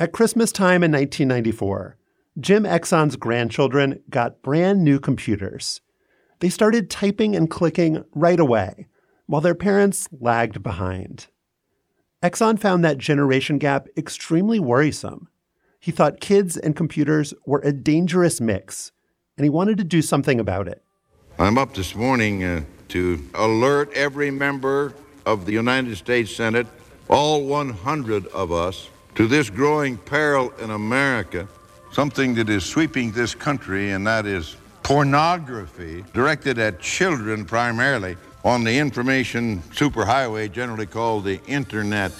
At Christmas time in 1994, Jim Exon's grandchildren got brand new computers. They started typing and clicking right away, while their parents lagged behind. Exon found that generation gap extremely worrisome. He thought kids and computers were a dangerous mix, and he wanted to do something about it. I'm up this morning uh, to alert every member of the United States Senate, all 100 of us, to this growing peril in America, something that is sweeping this country, and that is pornography directed at children primarily on the information superhighway, generally called the Internet.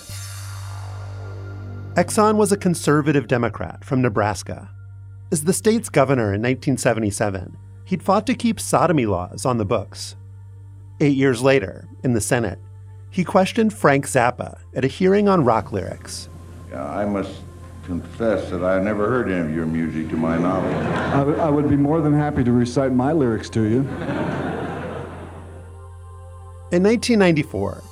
Exon was a conservative Democrat from Nebraska. As the state's governor in 1977, he'd fought to keep sodomy laws on the books. Eight years later, in the Senate, he questioned Frank Zappa at a hearing on rock lyrics. I must confess that I never heard any of your music to my knowledge. I, w- I would be more than happy to recite my lyrics to you. In 1994,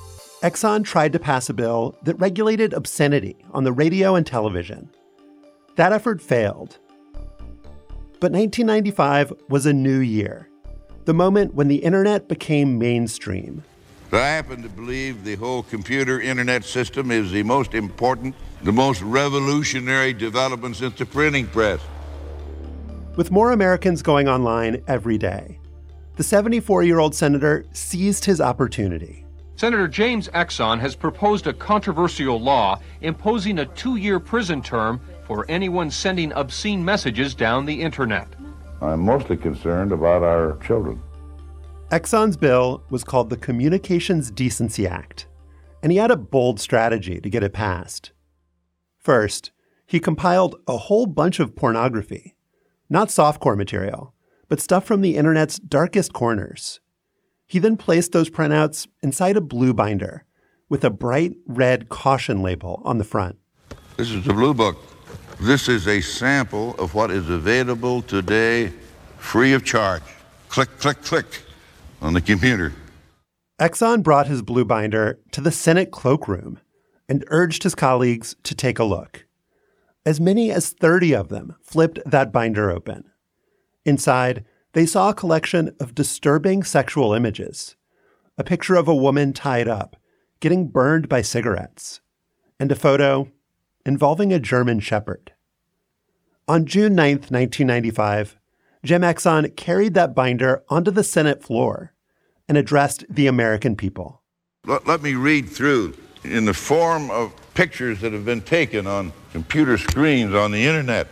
Exon tried to pass a bill that regulated obscenity on the radio and television. That effort failed. But 1995 was a new year, the moment when the internet became mainstream. I happen to believe the whole computer internet system is the most important, the most revolutionary development since the printing press. With more Americans going online every day, the 74 year old senator seized his opportunity. Senator James Exon has proposed a controversial law imposing a two year prison term for anyone sending obscene messages down the internet. I'm mostly concerned about our children. Exon's bill was called the Communications Decency Act, and he had a bold strategy to get it passed. First, he compiled a whole bunch of pornography, not softcore material, but stuff from the internet's darkest corners. He then placed those printouts inside a blue binder with a bright red caution label on the front. This is the Blue Book. This is a sample of what is available today free of charge. Click, click, click on the computer. Exon brought his blue binder to the Senate cloakroom and urged his colleagues to take a look. As many as 30 of them flipped that binder open. Inside, they saw a collection of disturbing sexual images a picture of a woman tied up, getting burned by cigarettes, and a photo involving a German shepherd. On June 9, 1995, Jim Exon carried that binder onto the Senate floor and addressed the American people. Let, let me read through in the form of pictures that have been taken on computer screens on the internet.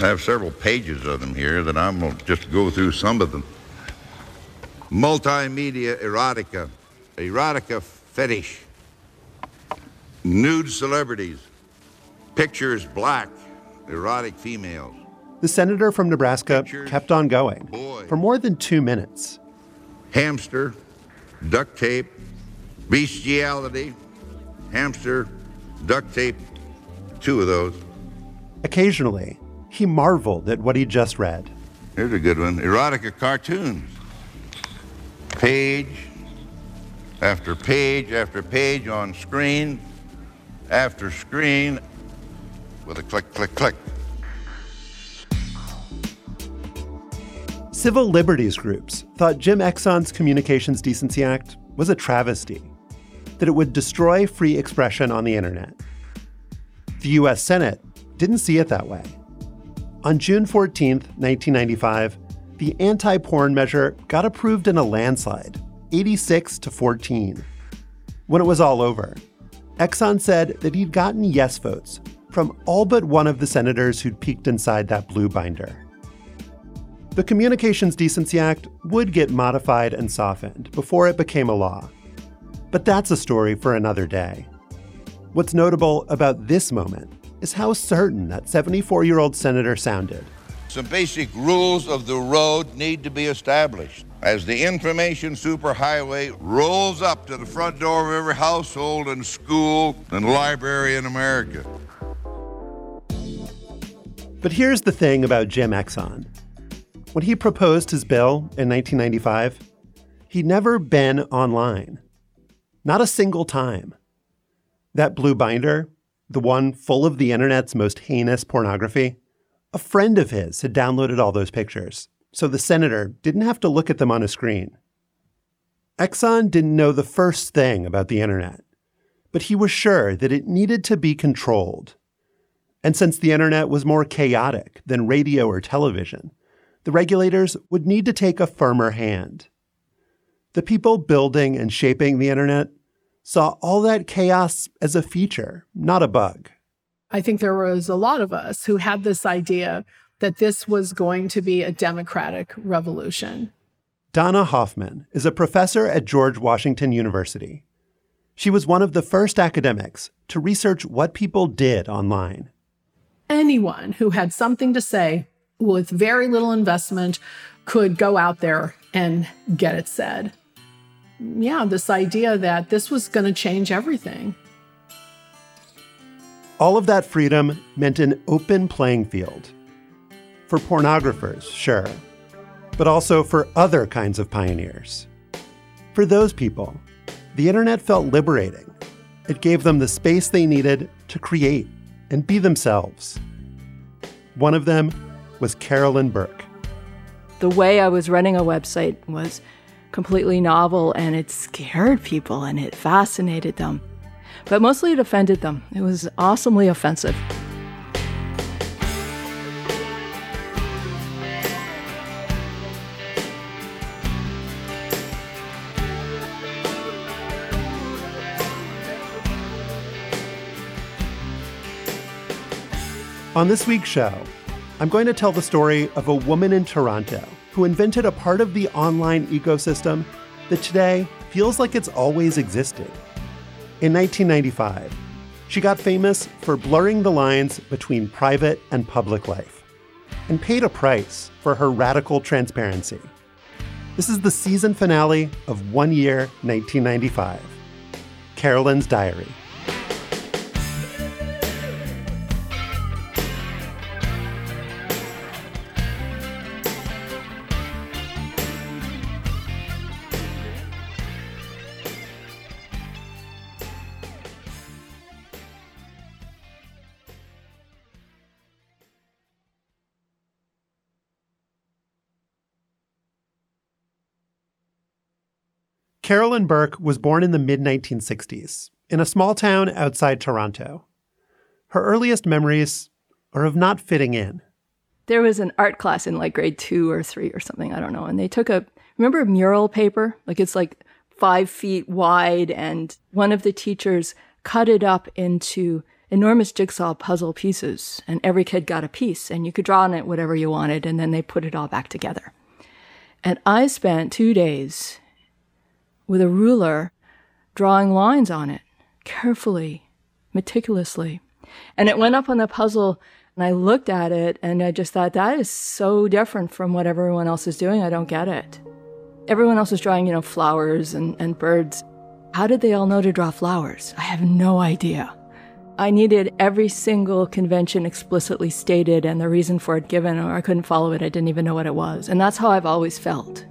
I have several pages of them here that I'm going to just go through some of them. Multimedia erotica, erotica fetish, nude celebrities, pictures black, erotic females. The senator from Nebraska Pictures. kept on going Boy. for more than two minutes. hamster, duct tape, bestiality, hamster, duct tape, two of those. Occasionally, he marveled at what he just read. Here's a good one erotica cartoons. Page after page after page on screen after screen with a click, click, click. Civil liberties groups thought Jim Exon's Communications Decency Act was a travesty, that it would destroy free expression on the internet. The US Senate didn't see it that way. On June 14, 1995, the anti porn measure got approved in a landslide, 86 to 14. When it was all over, Exon said that he'd gotten yes votes from all but one of the senators who'd peeked inside that blue binder. The Communications Decency Act would get modified and softened before it became a law. But that's a story for another day. What's notable about this moment is how certain that 74 year old senator sounded. Some basic rules of the road need to be established. As the information superhighway rolls up to the front door of every household and school and library in America. But here's the thing about Jim Exon. When he proposed his bill in 1995, he'd never been online. Not a single time. That blue binder, the one full of the internet's most heinous pornography, a friend of his had downloaded all those pictures, so the senator didn't have to look at them on a screen. Exon didn't know the first thing about the internet, but he was sure that it needed to be controlled. And since the internet was more chaotic than radio or television, the regulators would need to take a firmer hand. The people building and shaping the internet saw all that chaos as a feature, not a bug. I think there was a lot of us who had this idea that this was going to be a democratic revolution. Donna Hoffman is a professor at George Washington University. She was one of the first academics to research what people did online. Anyone who had something to say with very little investment could go out there and get it said. Yeah, this idea that this was going to change everything. All of that freedom meant an open playing field. For pornographers, sure, but also for other kinds of pioneers. For those people, the internet felt liberating. It gave them the space they needed to create and be themselves. One of them was Carolyn Burke. The way I was running a website was completely novel and it scared people and it fascinated them. But mostly it offended them. It was awesomely offensive. On this week's show, I'm going to tell the story of a woman in Toronto who invented a part of the online ecosystem that today feels like it's always existed. In 1995, she got famous for blurring the lines between private and public life and paid a price for her radical transparency. This is the season finale of One Year 1995 Carolyn's Diary. Carolyn Burke was born in the mid 1960s in a small town outside Toronto. Her earliest memories are of not fitting in. There was an art class in like grade two or three or something, I don't know. And they took a, remember mural paper? Like it's like five feet wide, and one of the teachers cut it up into enormous jigsaw puzzle pieces, and every kid got a piece, and you could draw on it whatever you wanted, and then they put it all back together. And I spent two days with a ruler, drawing lines on it carefully, meticulously. And it went up on the puzzle, and I looked at it and I just thought, that is so different from what everyone else is doing. I don't get it. Everyone else is drawing, you know, flowers and, and birds. How did they all know to draw flowers? I have no idea. I needed every single convention explicitly stated and the reason for it given, or I couldn't follow it. I didn't even know what it was. And that's how I've always felt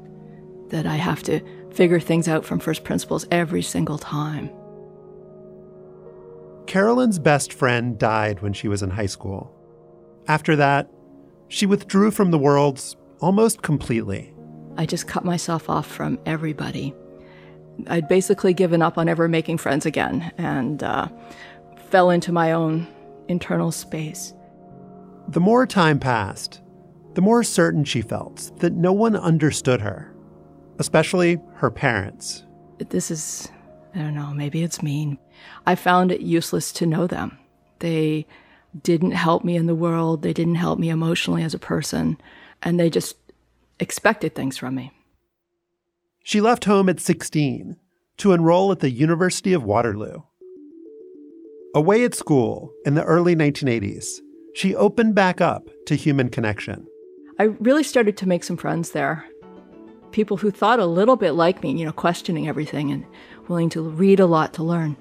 that I have to figure things out from first principles every single time. Carolyn's best friend died when she was in high school. After that, she withdrew from the world almost completely. I just cut myself off from everybody. I'd basically given up on ever making friends again and uh, fell into my own internal space. The more time passed, the more certain she felt that no one understood her especially her parents. This is, I don't know, maybe it's mean. I found it useless to know them. They didn't help me in the world, they didn't help me emotionally as a person, and they just expected things from me. She left home at 16 to enroll at the University of Waterloo. Away at school in the early 1980s, she opened back up to human connection. I really started to make some friends there. People who thought a little bit like me, you know, questioning everything and willing to read a lot to learn.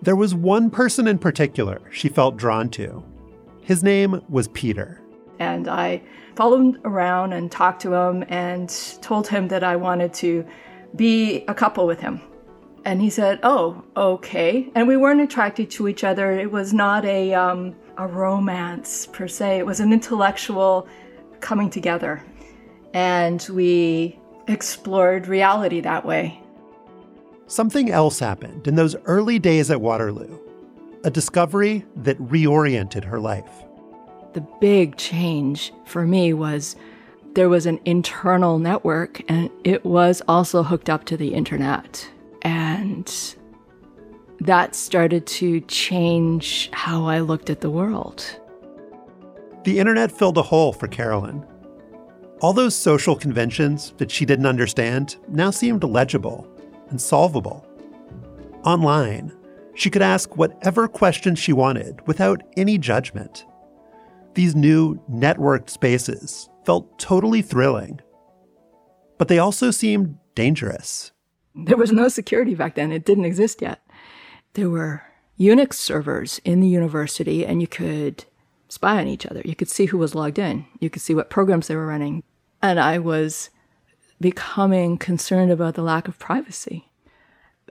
There was one person in particular she felt drawn to. His name was Peter. And I followed him around and talked to him and told him that I wanted to be a couple with him. And he said, "Oh, okay." And we weren't attracted to each other. It was not a um, a romance per se. It was an intellectual coming together, and we explored reality that way. Something else happened in those early days at Waterloo. A discovery that reoriented her life. The big change for me was there was an internal network and it was also hooked up to the internet. And that started to change how I looked at the world. The internet filled a hole for Carolyn. All those social conventions that she didn't understand now seemed legible and solvable. Online, she could ask whatever questions she wanted without any judgment. These new networked spaces felt totally thrilling. But they also seemed dangerous. There was no security back then, it didn't exist yet. There were Unix servers in the university, and you could spy on each other. You could see who was logged in, you could see what programs they were running. And I was becoming concerned about the lack of privacy.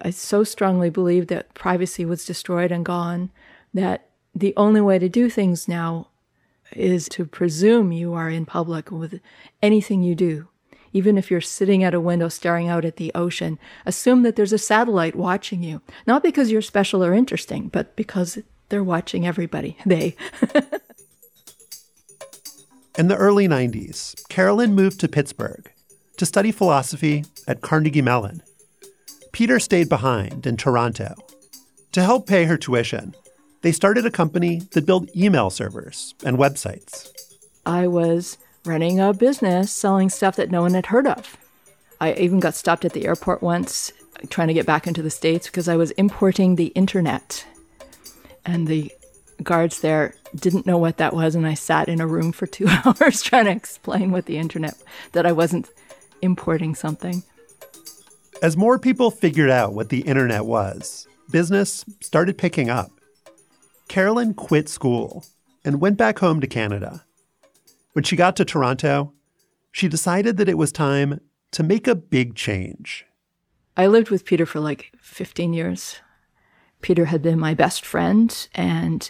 I so strongly believed that privacy was destroyed and gone that the only way to do things now is to presume you are in public with anything you do. Even if you're sitting at a window staring out at the ocean, assume that there's a satellite watching you. Not because you're special or interesting, but because they're watching everybody. They. In the early 90s, Carolyn moved to Pittsburgh to study philosophy at Carnegie Mellon. Peter stayed behind in Toronto. To help pay her tuition, they started a company that built email servers and websites. I was running a business selling stuff that no one had heard of. I even got stopped at the airport once trying to get back into the States because I was importing the internet. And the guards there didn't know what that was. And I sat in a room for two hours trying to explain what the internet, that I wasn't importing something. As more people figured out what the internet was, business started picking up. Carolyn quit school and went back home to Canada. When she got to Toronto, she decided that it was time to make a big change. I lived with Peter for like 15 years. Peter had been my best friend and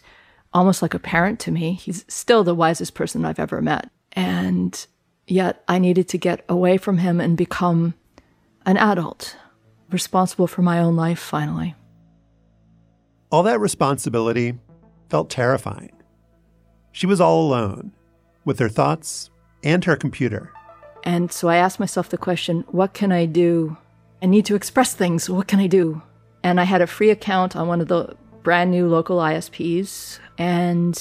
almost like a parent to me. He's still the wisest person I've ever met. And yet I needed to get away from him and become an adult, responsible for my own life finally. All that responsibility felt terrifying. She was all alone with her thoughts and her computer. And so I asked myself the question what can I do? I need to express things. What can I do? And I had a free account on one of the brand new local ISPs, and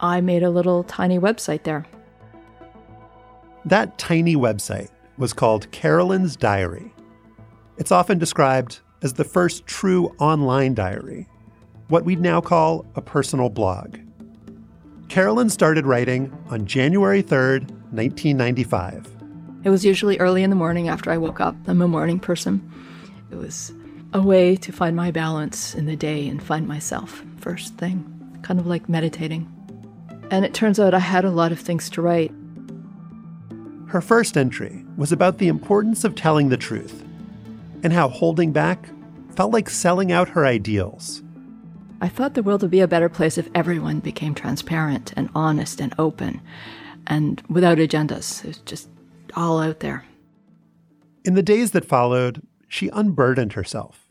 I made a little tiny website there. That tiny website was called Carolyn's Diary. It's often described as the first true online diary what we'd now call a personal blog. Carolyn started writing on January 3rd, 1995. It was usually early in the morning after I woke up. I'm a morning person. It was a way to find my balance in the day and find myself first thing, kind of like meditating. And it turns out I had a lot of things to write. Her first entry was about the importance of telling the truth and how holding back felt like selling out her ideals. I thought the world would be a better place if everyone became transparent and honest and open and without agendas. It was just all out there. In the days that followed, she unburdened herself.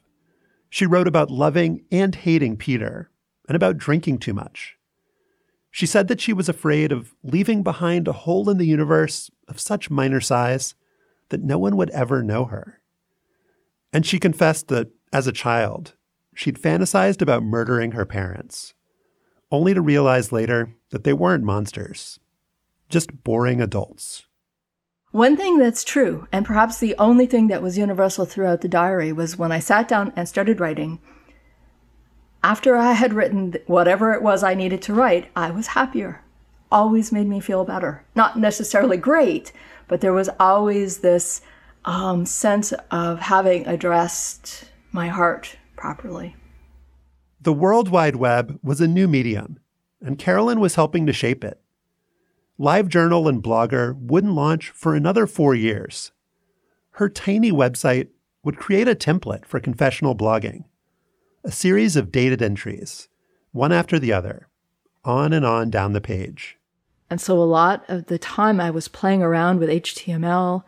She wrote about loving and hating Peter and about drinking too much. She said that she was afraid of leaving behind a hole in the universe of such minor size that no one would ever know her. And she confessed that, as a child, she'd fantasized about murdering her parents, only to realize later that they weren't monsters, just boring adults. One thing that's true, and perhaps the only thing that was universal throughout the diary, was when I sat down and started writing, after I had written whatever it was I needed to write, I was happier. Always made me feel better. Not necessarily great, but there was always this um, sense of having addressed my heart properly. The World Wide Web was a new medium, and Carolyn was helping to shape it. LiveJournal and Blogger wouldn't launch for another four years. Her tiny website would create a template for confessional blogging, a series of dated entries, one after the other, on and on down the page. And so a lot of the time I was playing around with HTML,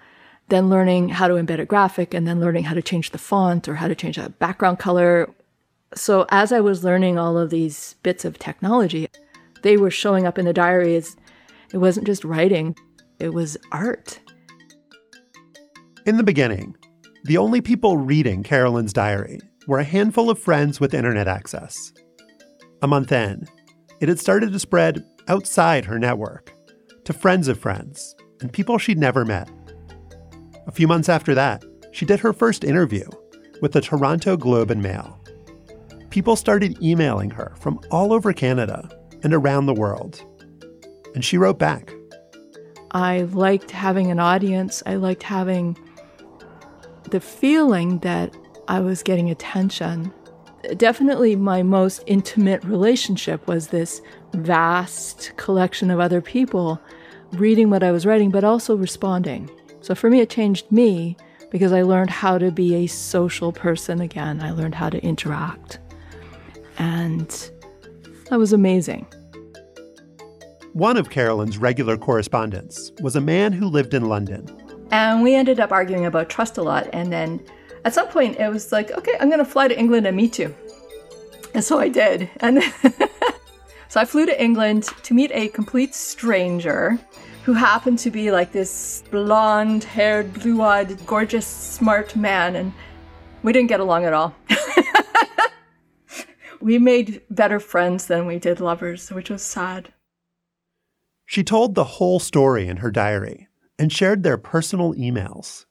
then learning how to embed a graphic, and then learning how to change the font or how to change a background color. So as I was learning all of these bits of technology, they were showing up in the diary as it wasn't just writing, it was art. In the beginning, the only people reading Carolyn's diary were a handful of friends with internet access. A month in, it had started to spread outside her network to friends of friends and people she'd never met. A few months after that, she did her first interview with the Toronto Globe and Mail. People started emailing her from all over Canada and around the world. And she wrote back. I liked having an audience. I liked having the feeling that I was getting attention. Definitely, my most intimate relationship was this vast collection of other people reading what I was writing, but also responding. So for me, it changed me because I learned how to be a social person again. I learned how to interact. And that was amazing. One of Carolyn's regular correspondents was a man who lived in London. And we ended up arguing about trust a lot. And then at some point, it was like, okay, I'm going to fly to England and meet you. And so I did. And so I flew to England to meet a complete stranger who happened to be like this blonde haired, blue eyed, gorgeous, smart man. And we didn't get along at all. we made better friends than we did lovers, which was sad. She told the whole story in her diary and shared their personal emails.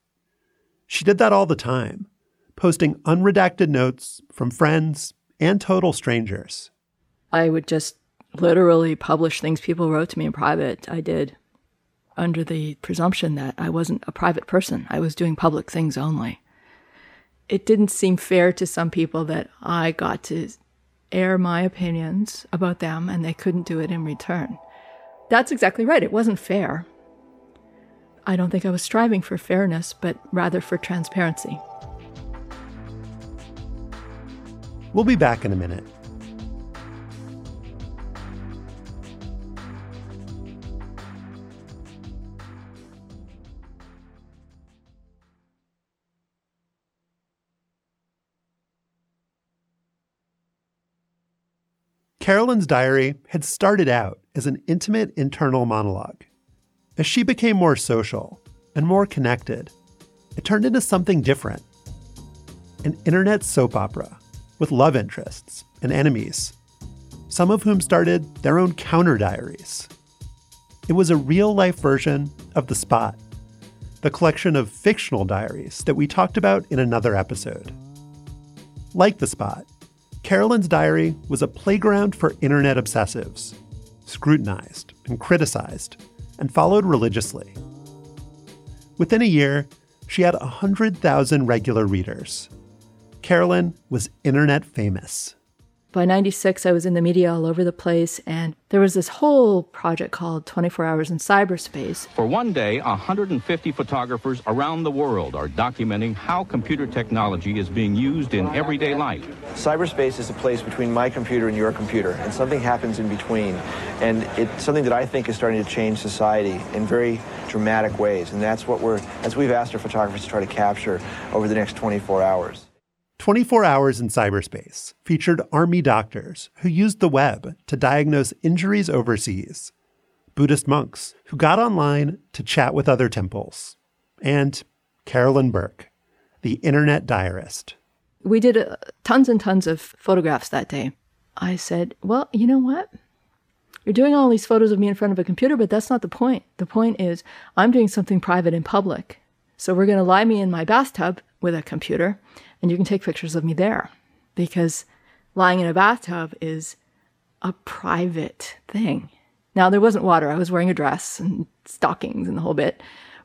She did that all the time, posting unredacted notes from friends and total strangers. I would just literally publish things people wrote to me in private. I did under the presumption that I wasn't a private person, I was doing public things only. It didn't seem fair to some people that I got to air my opinions about them and they couldn't do it in return. That's exactly right. It wasn't fair. I don't think I was striving for fairness, but rather for transparency. We'll be back in a minute. Carolyn's diary had started out as an intimate internal monologue. As she became more social and more connected, it turned into something different an internet soap opera with love interests and enemies, some of whom started their own counter diaries. It was a real life version of The Spot, the collection of fictional diaries that we talked about in another episode. Like The Spot, Carolyn's diary was a playground for internet obsessives, scrutinized and criticized, and followed religiously. Within a year, she had 100,000 regular readers. Carolyn was internet famous. By 96, I was in the media all over the place, and there was this whole project called 24 Hours in Cyberspace. For one day, 150 photographers around the world are documenting how computer technology is being used in everyday life. Cyberspace is a place between my computer and your computer, and something happens in between. And it's something that I think is starting to change society in very dramatic ways, and that's what we're, as we've asked our photographers to try to capture over the next 24 hours. 24 Hours in Cyberspace featured Army doctors who used the web to diagnose injuries overseas, Buddhist monks who got online to chat with other temples, and Carolyn Burke, the internet diarist. We did uh, tons and tons of photographs that day. I said, Well, you know what? You're doing all these photos of me in front of a computer, but that's not the point. The point is, I'm doing something private in public. So we're going to lie me in my bathtub with a computer and you can take pictures of me there because lying in a bathtub is a private thing. Now, there wasn't water. I was wearing a dress and stockings and the whole bit.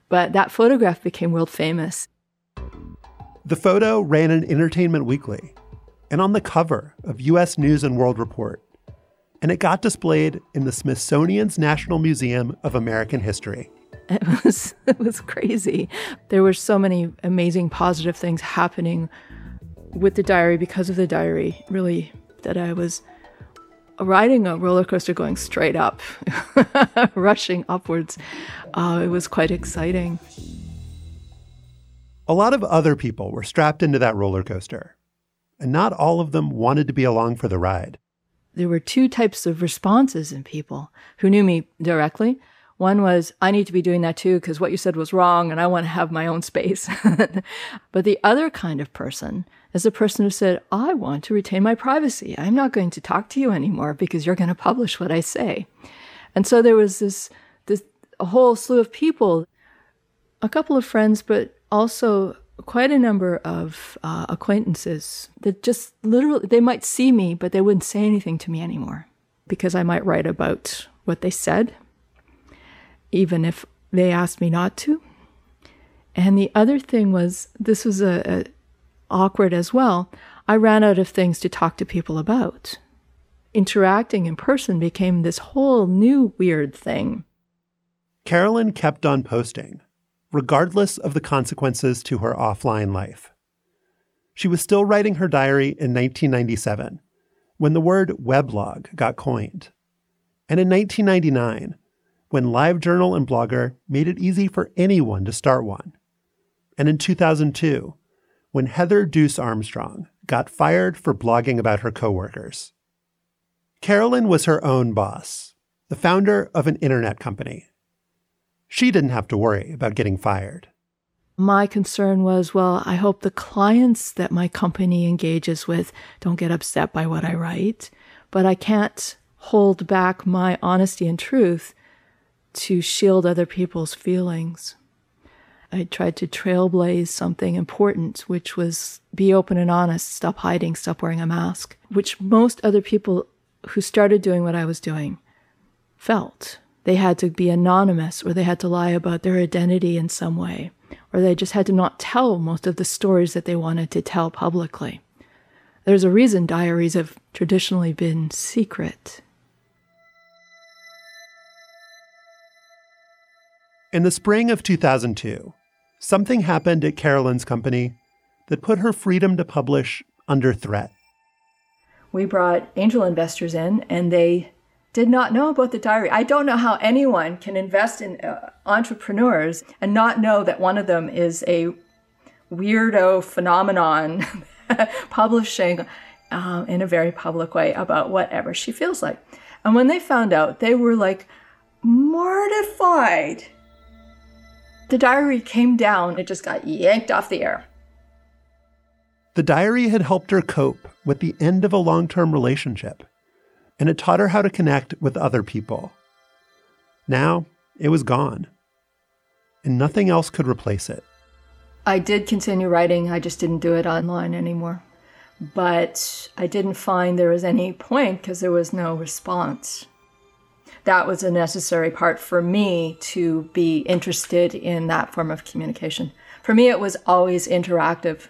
But that photograph became world famous. The photo ran in Entertainment Weekly and on the cover of US News and World Report. And it got displayed in the Smithsonian's National Museum of American History. It was it was crazy. There were so many amazing positive things happening with the diary because of the diary, really that I was riding a roller coaster going straight up, rushing upwards. Uh, it was quite exciting. A lot of other people were strapped into that roller coaster, and not all of them wanted to be along for the ride. There were two types of responses in people who knew me directly. One was, I need to be doing that too because what you said was wrong and I want to have my own space. but the other kind of person is the person who said, I want to retain my privacy. I'm not going to talk to you anymore because you're going to publish what I say. And so there was this, this a whole slew of people, a couple of friends, but also quite a number of uh, acquaintances that just literally, they might see me, but they wouldn't say anything to me anymore because I might write about what they said, even if they asked me not to. And the other thing was, this was a, a awkward as well, I ran out of things to talk to people about. Interacting in person became this whole new weird thing. Carolyn kept on posting, regardless of the consequences to her offline life. She was still writing her diary in 1997 when the word weblog got coined. And in 1999, when LiveJournal and Blogger made it easy for anyone to start one. And in 2002, when Heather Dooce Armstrong got fired for blogging about her coworkers. Carolyn was her own boss, the founder of an internet company. She didn't have to worry about getting fired. My concern was well, I hope the clients that my company engages with don't get upset by what I write, but I can't hold back my honesty and truth to shield other people's feelings. I tried to trailblaze something important, which was be open and honest, stop hiding, stop wearing a mask, which most other people who started doing what I was doing felt. They had to be anonymous or they had to lie about their identity in some way, or they just had to not tell most of the stories that they wanted to tell publicly. There's a reason diaries have traditionally been secret. In the spring of 2002, something happened at Carolyn's company that put her freedom to publish under threat. We brought angel investors in, and they did not know about the diary. I don't know how anyone can invest in uh, entrepreneurs and not know that one of them is a weirdo phenomenon publishing um, in a very public way about whatever she feels like. And when they found out, they were like mortified the diary came down, it just got yanked off the air. The diary had helped her cope with the end of a long term relationship, and it taught her how to connect with other people. Now it was gone, and nothing else could replace it. I did continue writing, I just didn't do it online anymore. But I didn't find there was any point because there was no response that was a necessary part for me to be interested in that form of communication. For me, it was always interactive.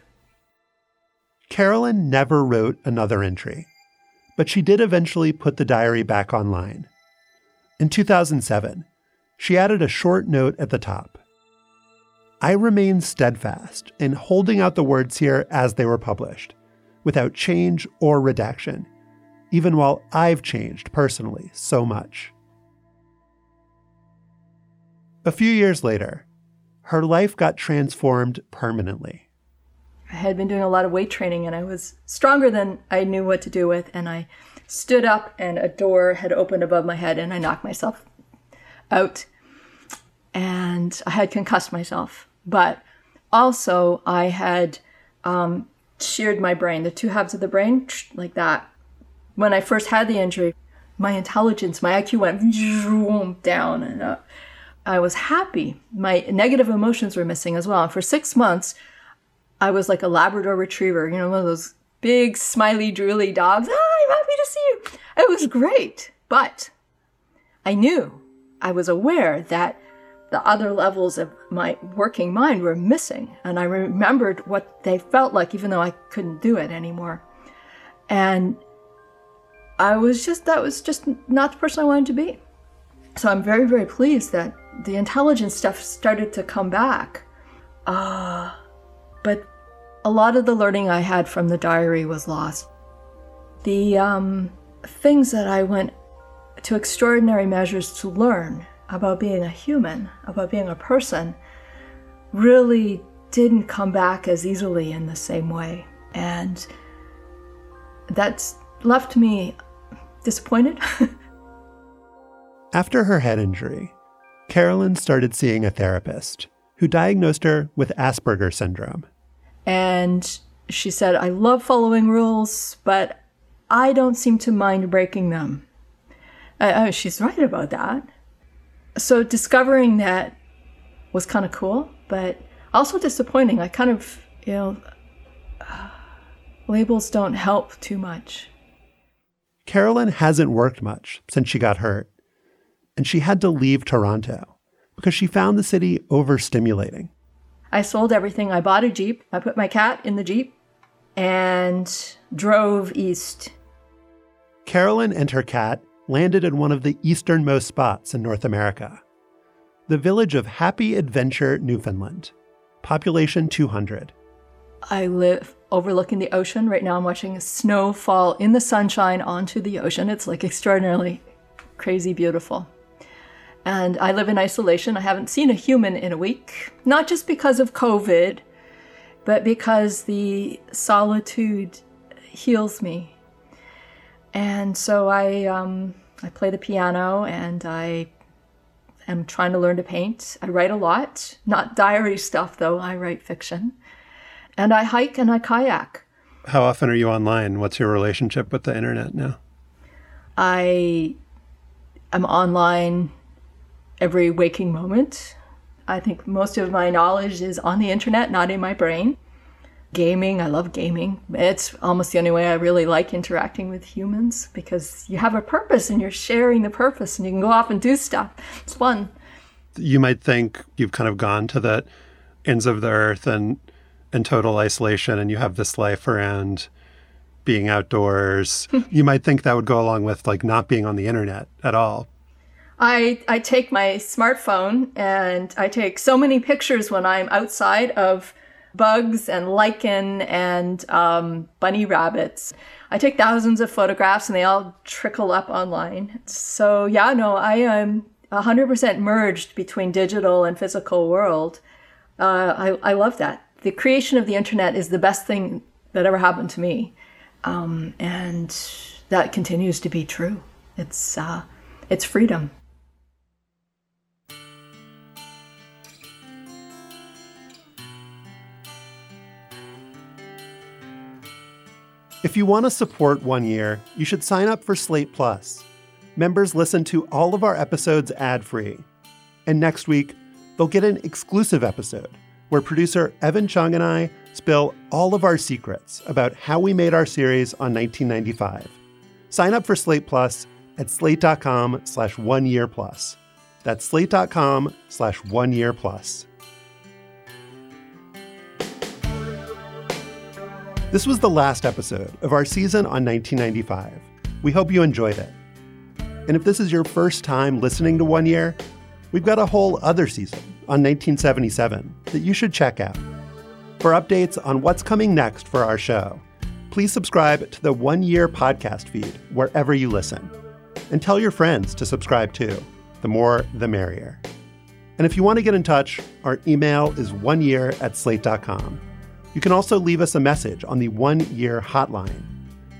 Carolyn never wrote another entry, but she did eventually put the diary back online. In 2007, she added a short note at the top. I remain steadfast in holding out the words here as they were published, without change or redaction, even while I've changed personally so much. A few years later, her life got transformed permanently. I had been doing a lot of weight training and I was stronger than I knew what to do with. And I stood up and a door had opened above my head and I knocked myself out. And I had concussed myself. But also, I had um, sheared my brain, the two halves of the brain, like that. When I first had the injury, my intelligence, my IQ went down and up. I was happy. My negative emotions were missing as well. And for six months, I was like a Labrador retriever, you know, one of those big smiley drooly dogs. Ah, I'm happy to see you. It was great. But I knew, I was aware that the other levels of my working mind were missing. And I remembered what they felt like, even though I couldn't do it anymore. And I was just, that was just not the person I wanted to be. So I'm very, very pleased that the intelligence stuff started to come back. Uh, but a lot of the learning I had from the diary was lost. The um, things that I went to extraordinary measures to learn about being a human, about being a person, really didn't come back as easily in the same way. And that's left me disappointed. After her head injury, Carolyn started seeing a therapist who diagnosed her with Asperger's syndrome. And she said, I love following rules, but I don't seem to mind breaking them. Uh, she's right about that. So discovering that was kind of cool, but also disappointing. I kind of, you know, uh, labels don't help too much. Carolyn hasn't worked much since she got hurt, and she had to leave Toronto because she found the city overstimulating. I sold everything. I bought a Jeep. I put my cat in the Jeep and drove east. Carolyn and her cat landed in one of the easternmost spots in North America the village of Happy Adventure, Newfoundland, population 200. I live overlooking the ocean. Right now, I'm watching snow fall in the sunshine onto the ocean. It's like extraordinarily crazy beautiful. And I live in isolation. I haven't seen a human in a week, not just because of COVID, but because the solitude heals me. And so I, um, I play the piano and I am trying to learn to paint. I write a lot, not diary stuff though, I write fiction. And I hike and I kayak. How often are you online? What's your relationship with the internet now? I am online every waking moment. I think most of my knowledge is on the internet, not in my brain. Gaming, I love gaming. It's almost the only way I really like interacting with humans because you have a purpose and you're sharing the purpose and you can go off and do stuff. It's fun. You might think you've kind of gone to the ends of the earth and in total isolation and you have this life around being outdoors. you might think that would go along with like not being on the internet at all. I, I take my smartphone and I take so many pictures when I'm outside of bugs and lichen and um, bunny rabbits. I take thousands of photographs and they all trickle up online. So, yeah, no, I am 100% merged between digital and physical world. Uh, I, I love that. The creation of the internet is the best thing that ever happened to me. Um, and that continues to be true. It's, uh, it's freedom. If you want to support One Year, you should sign up for Slate Plus. Members listen to all of our episodes ad free. And next week, they'll get an exclusive episode where producer Evan Chung and I spill all of our secrets about how we made our series on 1995. Sign up for Slate Plus at slate.com slash one year plus. That's slate.com slash one year plus. This was the last episode of our season on 1995. We hope you enjoyed it. And if this is your first time listening to One Year, we've got a whole other season on 1977 that you should check out. For updates on what's coming next for our show, please subscribe to the One Year podcast feed wherever you listen. And tell your friends to subscribe too. The more, the merrier. And if you want to get in touch, our email is oneyear at slate.com. You can also leave us a message on the one year hotline.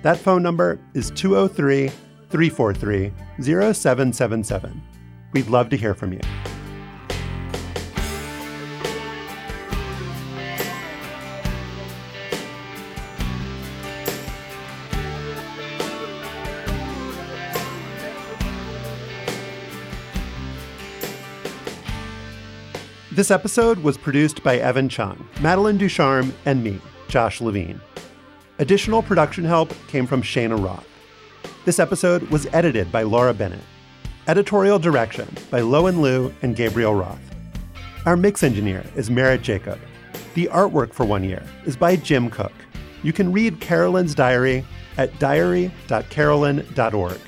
That phone number is 203 343 0777. We'd love to hear from you. This episode was produced by Evan Chung, Madeline Ducharme, and me, Josh Levin. Additional production help came from Shana Roth. This episode was edited by Laura Bennett. Editorial direction by Lowen Liu and Gabriel Roth. Our mix engineer is Merritt Jacob. The artwork for One Year is by Jim Cook. You can read Carolyn's diary at diary.carolyn.org.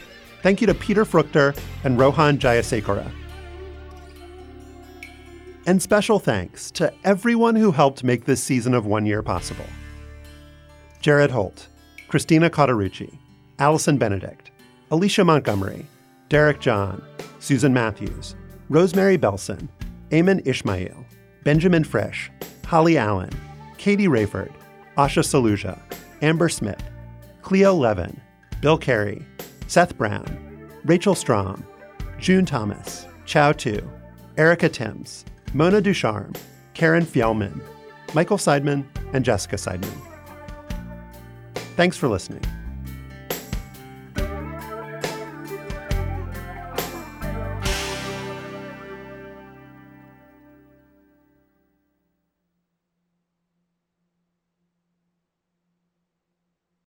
Thank you to Peter Fruchter and Rohan Jayasekara. And special thanks to everyone who helped make this season of One Year possible. Jared Holt, Christina Cauterucci, Allison Benedikt, Alicia Montgomery, Derek John, Susan Matthews, Rosemary Belson, Eamon Ishmael, Benjamin Frisch, Holly Allen, Katie Rayford, Asha Saluja, Amber Smith, Cleo Levin, Bill Carey, Seth Brown, Rachel Strom, June Thomas, Chau Tu, Erica Timms, Mona Ducharme, Karen Fjellman, Michael Seidman, and Jessica Seidman. Thanks for listening.